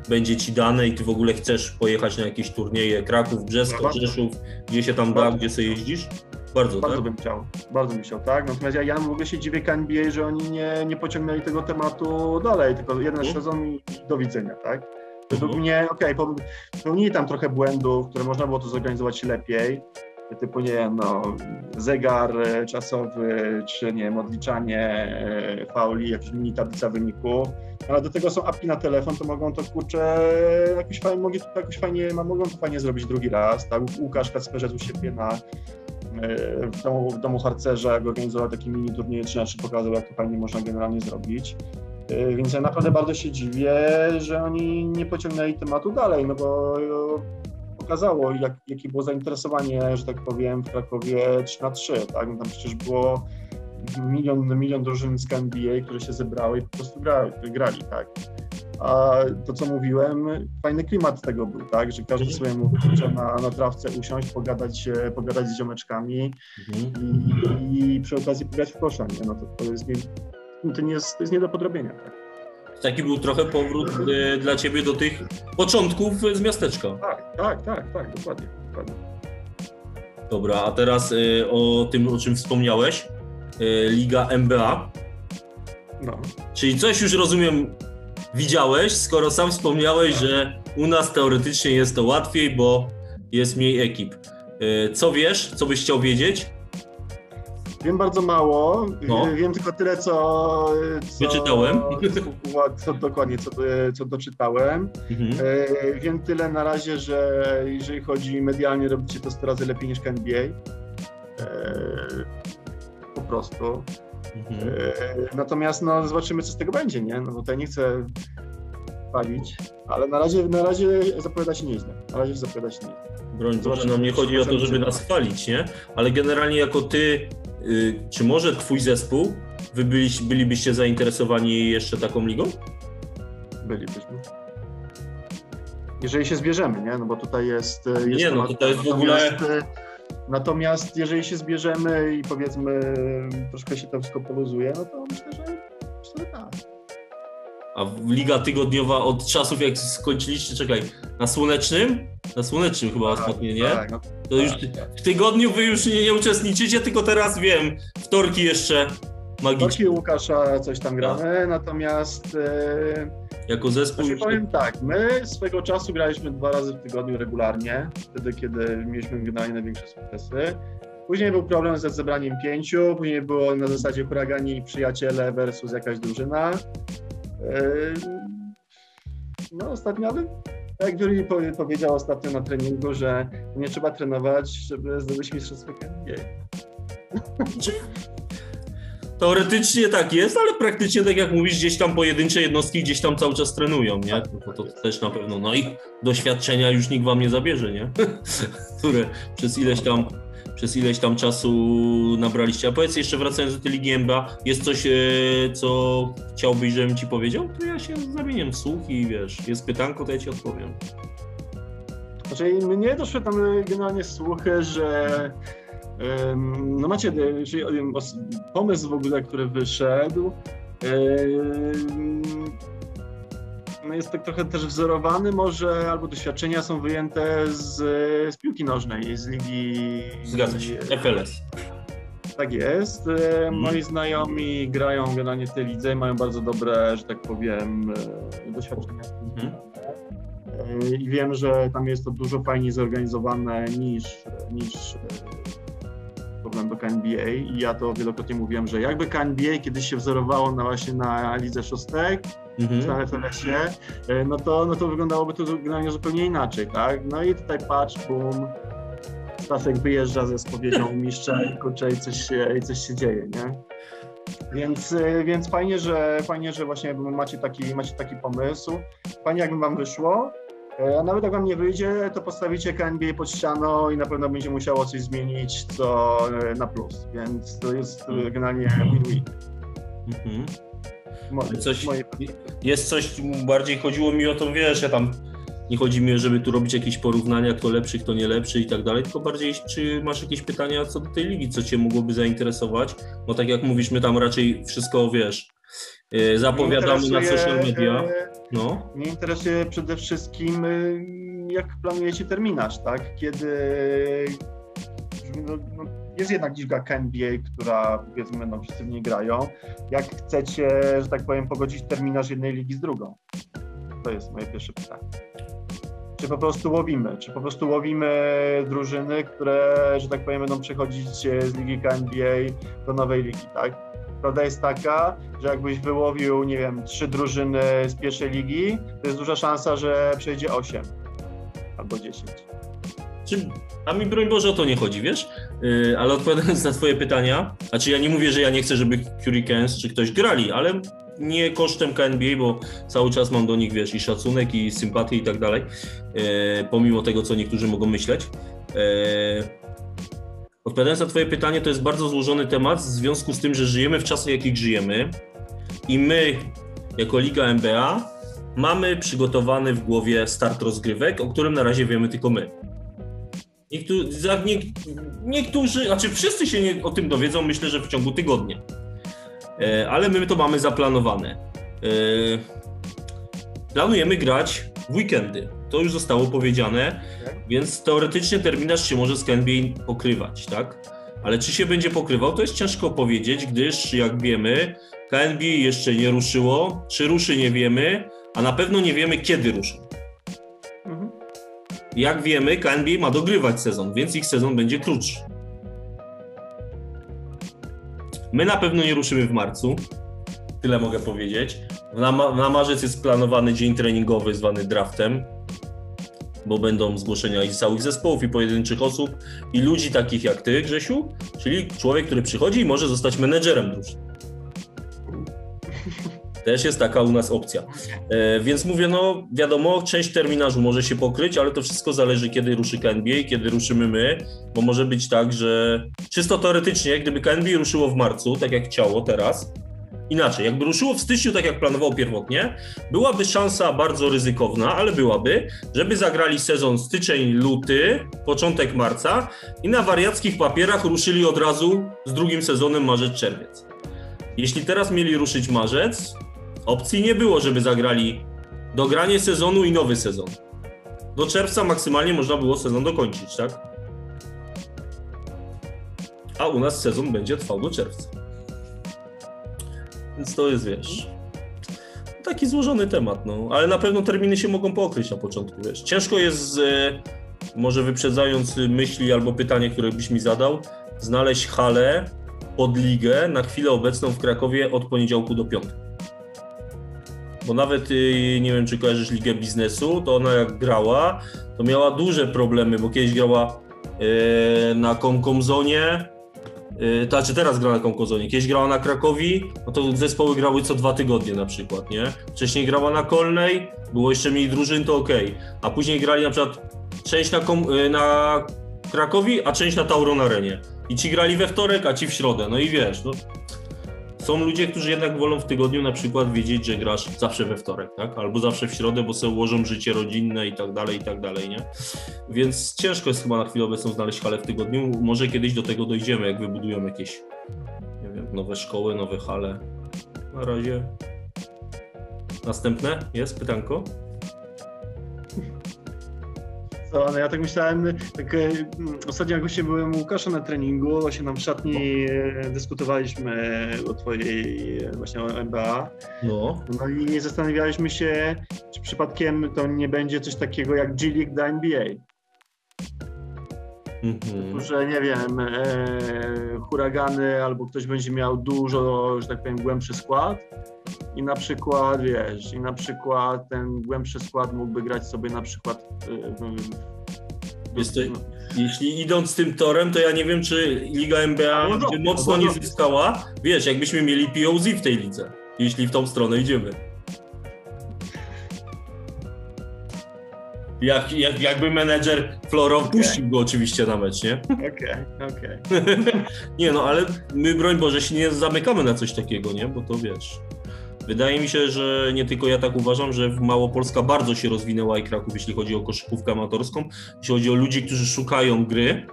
będzie ci dane i ty w ogóle chcesz pojechać na jakieś turnieje Kraków, Brzesko, Bardzo. Rzeszów, gdzie się tam da, gdzie sobie jeździsz? Bardzo, Bardzo tak? bym chciał, bardzo bym chciał, tak? Natomiast ja, ja w ogóle się dziwię KNBA, że oni nie, nie pociągnęli tego tematu dalej, tylko jeden Mhm. sezon i do widzenia, tak? Według Mhm. mnie, okej, okay, popełnili tam trochę błędów, które można było to zorganizować lepiej, typu, nie wiem, no, zegar e, czasowy, czy nie wiem, odliczanie e, fauli, jakaś mini tablica wyników, ale do tego są apki na telefon, to mogą to, kurczę, jakoś fajnie, to jakoś fajnie, mogą to fajnie zrobić drugi raz, tak? Łukasz Kacperze u siebie na e, w domu, w domu harcerza, jak organizował taki mini turniej 3 na 3 pokazał, jak to fajnie można generalnie zrobić. Więc ja naprawdę bardzo się dziwię, że oni nie pociągnęli tematu dalej, no bo pokazało, jak, jakie było zainteresowanie, że tak powiem, w Krakowie 3 na 3 tak? No tam przecież było milion, milion drużyn z NBA, które się zebrały i po prostu gra, grali, tak? A to, co mówiłem, fajny klimat tego był, tak? Że każdy sobie mógł kurczę, na, na trawce usiąść, pogadać, pogadać z ziomeczkami Mhm. i, i przy okazji pograć w kosza, nie? No to, to, jest nie, to, nie jest, to jest nie do podrobienia, tak? Taki był trochę powrót e, dla ciebie do tych początków z miasteczka. Tak, tak, tak, tak, dokładnie, dokładnie. Dobra, a teraz e, o tym, o czym wspomniałeś, e, Liga MBA. No. Czyli coś już rozumiem, widziałeś, skoro sam wspomniałeś, że u nas teoretycznie jest to łatwiej, bo jest mniej ekip. Co wiesz, co byś chciał wiedzieć? Wiem bardzo mało, No. wiem tylko tyle, co, co Wyczytałem. Co, co dokładnie, co, co doczytałem. Mhm. Wiem tyle na razie, że jeżeli chodzi medialnie, robicie to 100 razy lepiej niż NBA. Po prostu. Mhm. Natomiast no, zobaczymy, co z tego będzie, nie? No bo tutaj nie chcę palić, ale na razie, na razie zapowiada się nieźle. Na razie zapowiada się nieźle. Broń Boże, nam nie chodzi o to, żeby nas chwalić, nie? Ale generalnie jako ty, y, czy może twój zespół, wy byliś, bylibyście zainteresowani jeszcze taką ligą? Bylibyśmy. Jeżeli się zbierzemy, nie? No bo tutaj jest. jest Nie, no temat- to to jest w ogóle- Natomiast, e, Natomiast jeżeli się zbierzemy i powiedzmy troszkę się to wszystko poluzuje, no to myślę, że. A liga tygodniowa od czasów jak skończyliście, czekaj, na słonecznym? Na słonecznym chyba ostatnio, nie? Tak, no, To już w tygodniu wy już nie, nie uczestniczycie, tylko teraz wiem, wtorki jeszcze magicznie. Torki Łukasza coś tam gramy, natomiast e, Jako zespół Znaczy powiem tak, my swego czasu graliśmy dwa razy w tygodniu regularnie, wtedy kiedy mieliśmy generalnie największe sukcesy. Później był problem ze zebraniem pięciu, później było na zasadzie huragani przyjaciele versus jakaś drużyna. Yy, No ostatnio, ale tak jak Juri powie- powiedział ostatnio na treningu, że nie trzeba trenować, żeby zdobyć mistrzostwo NBA. Teoretycznie tak jest, ale praktycznie tak jak mówisz, gdzieś tam pojedyncze jednostki gdzieś tam cały czas trenują, nie? No to też na pewno, no i doświadczenia już nikt wam nie zabierze, nie? Które przez ileś tam przez ileś tam czasu nabraliście. A powiedz jeszcze wracając do tej Ligi NBA, jest coś, e, co chciałbyś, żebym ci powiedział? To ja się zamieniam w słuch i wiesz, jest pytanko, to ja ci odpowiem. Znaczy, mnie doszły tam generalnie słuchy, że no macie, czyli pomysł w ogóle, który wyszedł, no jest tak trochę też wzorowany może, albo doświadczenia są wyjęte z, z piłki nożnej, z ligi... Zgadza się, FLS. Tak jest. E, moi znajomi grają generalnie w tej lidze i mają bardzo dobre, że tak powiem, e, doświadczenia. Mhm. E, I wiem, że tam jest to dużo fajniej zorganizowane niż, niż problem do KNBA i ja to wielokrotnie mówiłem, że jakby KNBA kiedyś się wzorowało na właśnie na lidze szóstek, mhm. na FLS-ie, no to, no to wyglądałoby to generalnie zupełnie inaczej, tak? No i tutaj patrz, boom, Staszek wyjeżdża ze spowiedzią mistrza i kurczę, i coś się, i coś się dzieje, nie? Więc, y, więc fajnie, że fajnie, że właśnie macie taki, macie taki pomysł. Fajnie, jakby wam wyszło. E, a nawet jak wam nie wyjdzie, to postawicie KNBA pod ścianą i na pewno będzie musiało coś zmienić, co e, na plus. Więc to jest e, generalnie win-win. Mhm. Coś, jest coś, bardziej chodziło mi o to, wiesz, ja tam nie chodzi mi, żeby tu robić jakieś porównania, kto lepszy, kto nie lepszy i tak dalej, tylko bardziej, czy masz jakieś pytania co do tej ligi, co cię mogłoby zainteresować? Bo tak jak mówisz, my tam raczej wszystko, wiesz, e, zapowiadamy na social media. No. Mnie interesuje przede wszystkim, e, jak planujecie terminarz, tak? Kiedy no, no, jest jednak liczba KNBA, która powiedzmy, no wszyscy w niej grają. Jak chcecie, że tak powiem, pogodzić terminarz jednej ligi z drugą? To jest moje pierwsze pytanie czy po prostu łowimy, czy po prostu łowimy drużyny, które, że tak powiem, będą przechodzić z ligi KNBA do nowej ligi, tak? Prawda jest taka, że jakbyś wyłowił, nie wiem, trzy drużyny z pierwszej ligi, to jest duża szansa, że przejdzie 8 albo 10. A mi broń Boże o to nie chodzi, wiesz? Yy, ale odpowiadając na twoje pytania, znaczy ja nie mówię, że ja nie chcę, żeby Hurricanes czy ktoś grali, ale nie kosztem KNBA, bo cały czas mam do nich, wiesz, i szacunek, i sympatię i tak dalej, e, pomimo tego, co niektórzy mogą myśleć. E, odpowiadając na twoje pytanie, to jest bardzo złożony temat w związku z tym, że żyjemy w czasach, jakich żyjemy i my, jako Liga NBA, mamy przygotowany w głowie start rozgrywek, o którym na razie wiemy tylko my. Niektórzy, niektórzy znaczy wszyscy się nie, o tym dowiedzą, myślę, że w ciągu tygodnia. E, ale my to mamy zaplanowane. E, planujemy grać w weekendy. To już zostało powiedziane, więc teoretycznie terminarz się może z NBA pokrywać, tak? Ale czy się będzie pokrywał, to jest ciężko powiedzieć, gdyż jak wiemy, KNB jeszcze nie ruszyło, czy ruszy nie wiemy, a na pewno nie wiemy kiedy ruszą. Jak wiemy, KNB ma dogrywać sezon, więc ich sezon będzie krótszy. My na pewno nie ruszymy w marcu. Tyle mogę powiedzieć. Na, na marzec jest planowany dzień treningowy zwany draftem, bo będą zgłoszenia i całych zespołów, i pojedynczych osób, i ludzi takich jak ty, Grzesiu, czyli człowiek, który przychodzi i może zostać menedżerem drużyny. Też jest taka u nas opcja. E, więc mówię, no wiadomo, część terminarzu może się pokryć, ale to wszystko zależy, kiedy ruszy KNBA, kiedy ruszymy my, bo może być tak, że czysto teoretycznie, gdyby KNBA ruszyło w marcu, tak jak chciało teraz, inaczej, jakby ruszyło w styczniu, tak jak planował pierwotnie, byłaby szansa bardzo ryzykowna, ale byłaby, żeby zagrali sezon styczeń, luty, początek marca i na wariackich papierach ruszyli od razu z drugim sezonem marzec, czerwiec. Jeśli teraz mieli ruszyć marzec, Opcji nie było, żeby zagrali dogranie sezonu i nowy sezon. Do czerwca maksymalnie można było sezon dokończyć, tak? A u nas sezon będzie trwał do czerwca. Więc to jest, wiesz, taki złożony temat, no. Ale na pewno terminy się mogą pokryć na początku, wiesz. Ciężko jest, e, może wyprzedzając myśli albo pytanie, które byś mi zadał, znaleźć halę pod ligę na chwilę obecną w Krakowie od poniedziałku do piątku bo nawet y, nie wiem, czy kojarzysz Ligę Biznesu, to ona jak grała, to miała duże problemy, bo kiedyś grała y, na Komkomzonie, y, to znaczy teraz gra na Komkomzonie, kiedyś grała na Krakowi, no to zespoły grały co dwa tygodnie na przykład, nie? Wcześniej grała na Kolnej, było jeszcze mniej drużyn, to ok, a później grali na przykład część na, Kom na Krakowi, a część na Tauron Arenie. I ci grali we wtorek, a ci w środę, no i wiesz, no, są ludzie, którzy jednak wolą w tygodniu na przykład wiedzieć, że grasz zawsze we wtorek, tak? Albo zawsze w środę, bo sobie ułożą życie rodzinne i tak dalej, i tak dalej, nie? Więc ciężko jest chyba na chwilę obecną znaleźć halę w tygodniu. Może kiedyś do tego dojdziemy, jak wybudują jakieś, nie wiem, nowe szkoły, nowe hale. Na razie, Następne jest pytanko? Co, no ja tak myślałem, tak, e, ostatnio jak właśnie byłem u Łukasza na treningu, właśnie nam w szatni e, dyskutowaliśmy o twojej e, właśnie o NBA. No. No i zastanawialiśmy się, czy przypadkiem to nie będzie coś takiego jak G League dla NBA. Mhm. Że nie wiem, e, huragany albo ktoś będzie miał dużo, że tak powiem, głębszy skład i na przykład, wiesz, i na przykład ten głębszy skład mógłby grać sobie na przykład e, to, jeśli idąc tym torem, to ja nie wiem, czy Liga NBA No, no, mocno no, nie no. zyskała. Wiesz, jakbyśmy mieli POZ w tej lidze, jeśli w tą stronę idziemy. Jak, jak, jakby menedżer Floro wpuścił go oczywiście na mecz, nie? Okej, okej. nie no, ale my broń Boże się nie zamykamy na coś takiego, nie? Bo to wiesz. Wydaje mi się, że nie tylko ja tak uważam, że Małopolska bardzo się rozwinęła i Kraków, jeśli chodzi o koszykówkę amatorską, jeśli chodzi o ludzi, którzy szukają gry.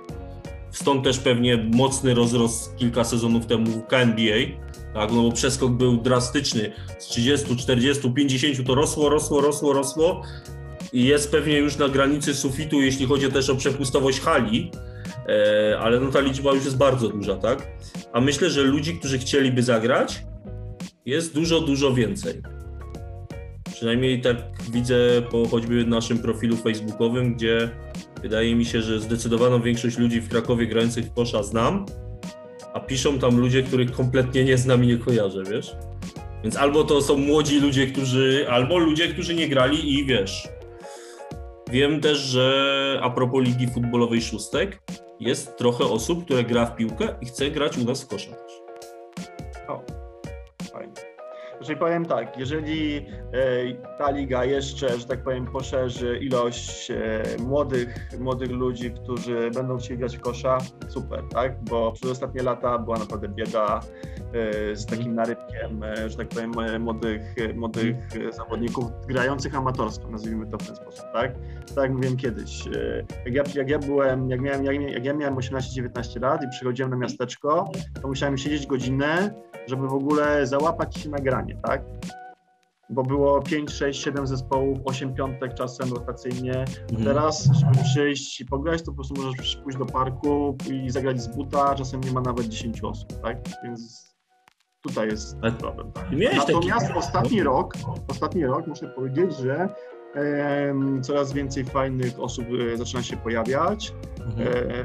Stąd też pewnie mocny rozrost kilka sezonów temu w KNBA, tak, no bo przeskok był drastyczny. Z 30, 40, 50 to rosło, rosło, rosło, rosło jest pewnie już na granicy sufitu, jeśli chodzi też o przepustowość hali, e, ale no ta liczba już jest bardzo duża, tak? A myślę, że ludzi, którzy chcieliby zagrać, jest dużo, dużo więcej. Przynajmniej tak widzę po choćby naszym profilu facebookowym, gdzie wydaje mi się, że zdecydowaną większość ludzi w Krakowie grających w kosza znam, a piszą tam ludzie, których kompletnie nie znam i nie kojarzę, wiesz? Więc albo to są młodzi ludzie, którzy, albo ludzie, którzy nie grali i wiesz. Wiem też, że a propos Ligi Futbolowej Szóstek, jest trochę osób, które gra w piłkę i chce grać u nas w kosza Czyli powiem tak, jeżeli e, ta liga jeszcze, że tak powiem, poszerzy ilość e, młodych, młodych ludzi, którzy będą chcieli grać w kosza, super, tak? Bo przez ostatnie lata była naprawdę bieda e, z takim narybkiem, że tak powiem, młodych, młodych zawodników grających amatorsko, nazwijmy to w ten sposób, tak? Tak jak mówiłem kiedyś, jak ja, jak ja byłem, jak, miałem, jak ja miałem 18-19 lat i przychodziłem na miasteczko, to musiałem siedzieć godzinę, żeby w ogóle załapać się na granie, tak? Bo było 5, 6, 7 zespołów, 8 piątek czasem rotacyjnie. Mhm. Teraz, żeby przyjść i pograć, to po prostu możesz pójść do parku i zagrać z buta, czasem nie ma nawet 10 osób, tak? Więc tutaj jest Ale problem. Tak? Miałeś taki... Natomiast ostatni rok, ostatni rok muszę powiedzieć, że coraz więcej fajnych osób e, zaczyna się pojawiać. Mhm. E,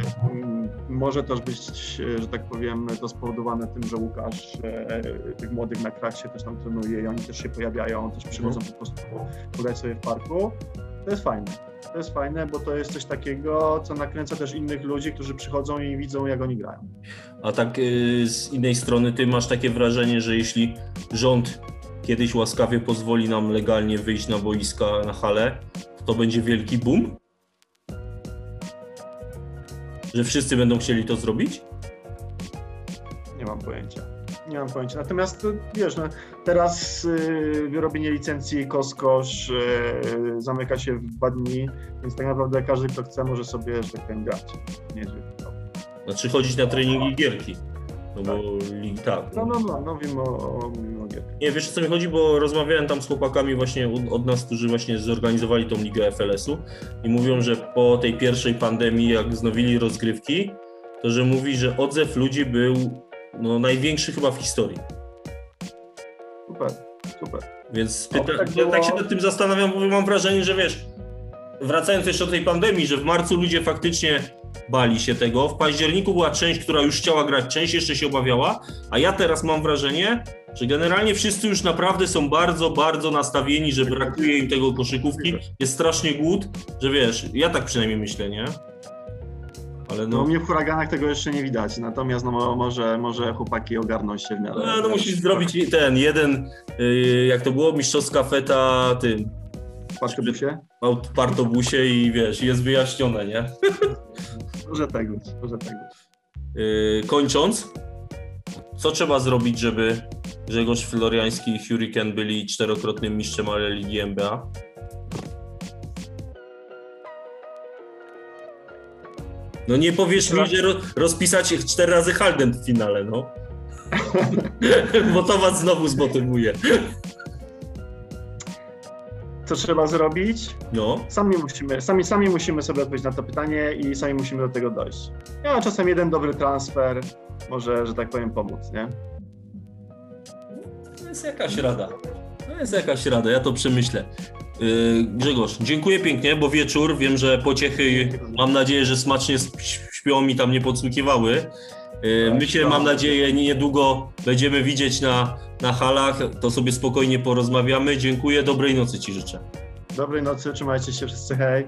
może też być, e, że tak powiem, to spowodowane tym, że Łukasz e, tych młodych na kraksie też tam trenuje i oni też się pojawiają, też przychodzą po prostu pograć sobie w parku. To jest fajne. To jest fajne, bo to jest coś takiego, co nakręca też innych ludzi, którzy przychodzą i widzą, jak oni grają. A tak y, z innej strony, ty masz takie wrażenie, że jeśli rząd kiedyś łaskawie pozwoli nam legalnie wyjść na boiska, na hale, to będzie wielki boom? Że wszyscy będą chcieli to zrobić? Nie mam pojęcia. Nie mam pojęcia. Natomiast y, wiesz, no, teraz y, wyrobienie licencji Koskosz y, zamyka się w dwa dni, więc tak naprawdę każdy, kto chce, może sobie, że tak powiem, grać. Nie, że, no. Znaczy chodzić na treningi gierki. No bo li- tak. no, no, no, no mówimy o, o. Nie, wiesz o co mi chodzi, bo rozmawiałem tam z chłopakami właśnie od, od nas, którzy właśnie zorganizowali tą ligę FLS-u i mówią, że po tej pierwszej pandemii, jak znowili rozgrywki, to że mówi, że odzew ludzi był no, największy chyba w historii. Super, super. Więc No, pyta, tak ja było- tak się nad tym zastanawiam, bo mam wrażenie, że wiesz, wracając jeszcze do tej pandemii, że w marcu ludzie faktycznie bali się tego. W październiku była część, która już chciała grać, część jeszcze się obawiała, a ja teraz mam wrażenie, że generalnie wszyscy już naprawdę są bardzo, bardzo nastawieni, że brakuje im tego koszykówki. Jest strasznie głód, że wiesz, ja tak przynajmniej myślę, nie? Ale No, no, mnie w huraganach tego jeszcze nie widać, natomiast no, mo- może, może chłopaki ogarną się w miarę. no, no musisz zrobić ten jeden, yy, jak to było, mistrzowska feta tym Patrzę się. aut- partobusie i wiesz, jest wyjaśnione, nie? Może tak być, może tak. Yy, kończąc, co trzeba zrobić, żeby Grzegorz Floriański i Hurricane byli czterokrotnym mistrzem ale Ligi NBA? No nie powiesz mi, że ro, rozpisać ich cztery razy Halden w finale, no. Bo to was znowu zmotywuje. Co trzeba zrobić? No, Sami musimy, sami, sami musimy sobie odpowiedzieć na to pytanie i sami musimy do tego dojść. Ja czasem jeden dobry transfer może, że tak powiem, pomóc, nie? to jest jakaś rada. To jest jakaś rada, ja to przemyślę. Yy, Grzegorz, dziękuję pięknie, bo wieczór, wiem, że pociechy, mam nadzieję, że smacznie śpią i tam nie podsłuchiwały. Tak, My się, mam nadzieję, niedługo będziemy widzieć na, na halach, to sobie spokojnie porozmawiamy. Dziękuję, dobrej nocy Ci życzę. Dobrej nocy, trzymajcie się wszyscy, hej.